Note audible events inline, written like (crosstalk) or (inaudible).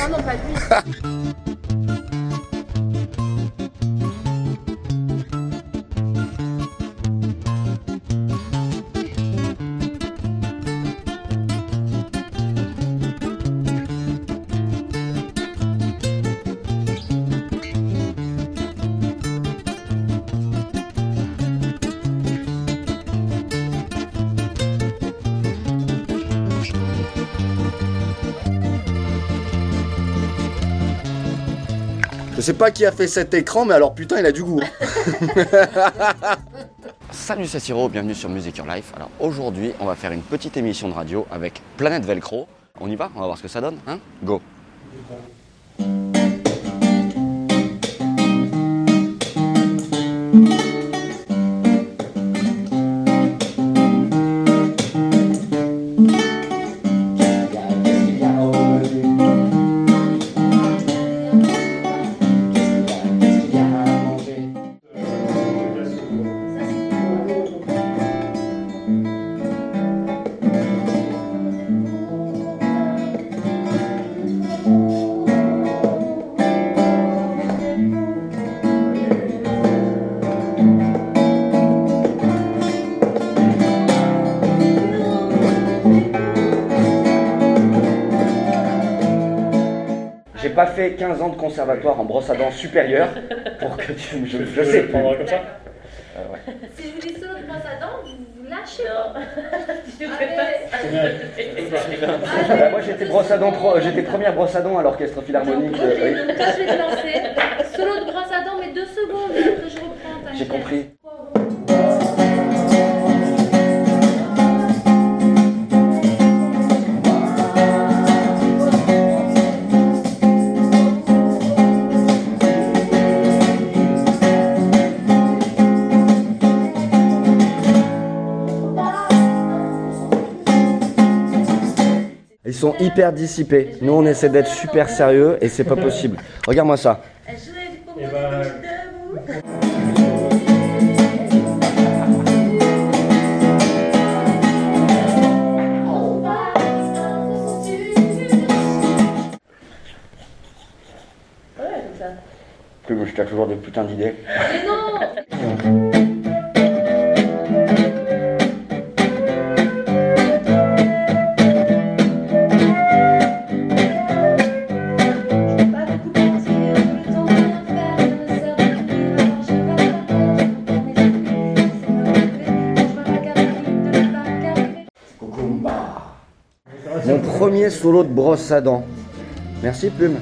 Ah non, pas lui. (laughs) Je sais pas qui a fait cet écran, mais alors putain, il a du goût. (laughs) Salut, c'est Siro, bienvenue sur Music Your Life. Alors aujourd'hui, on va faire une petite émission de radio avec Planète Velcro. On y va On va voir ce que ça donne, hein Go J'ai pas fait 15 ans de conservatoire en brosse à dents supérieure pour que tu me. Je, je sais. comme ça Si je vous dis solo de brosse à dents, vous vous lâchez pas. (laughs) Bah, moi j'étais brosse à dents, pro- j'étais première brosse à dents à l'orchestre philharmonique. Euh, oui. donc je vais te lancer. Solo de brosse à dents, mais deux secondes, après je reprends. J'ai compris. Sont hyper dissipés. Nous on essaie d'être super sérieux et c'est pas possible. Regarde-moi ça. Je t'ai toujours des putains d'idées. Mais non (laughs) premier solo de brosse à dents. Merci Plume.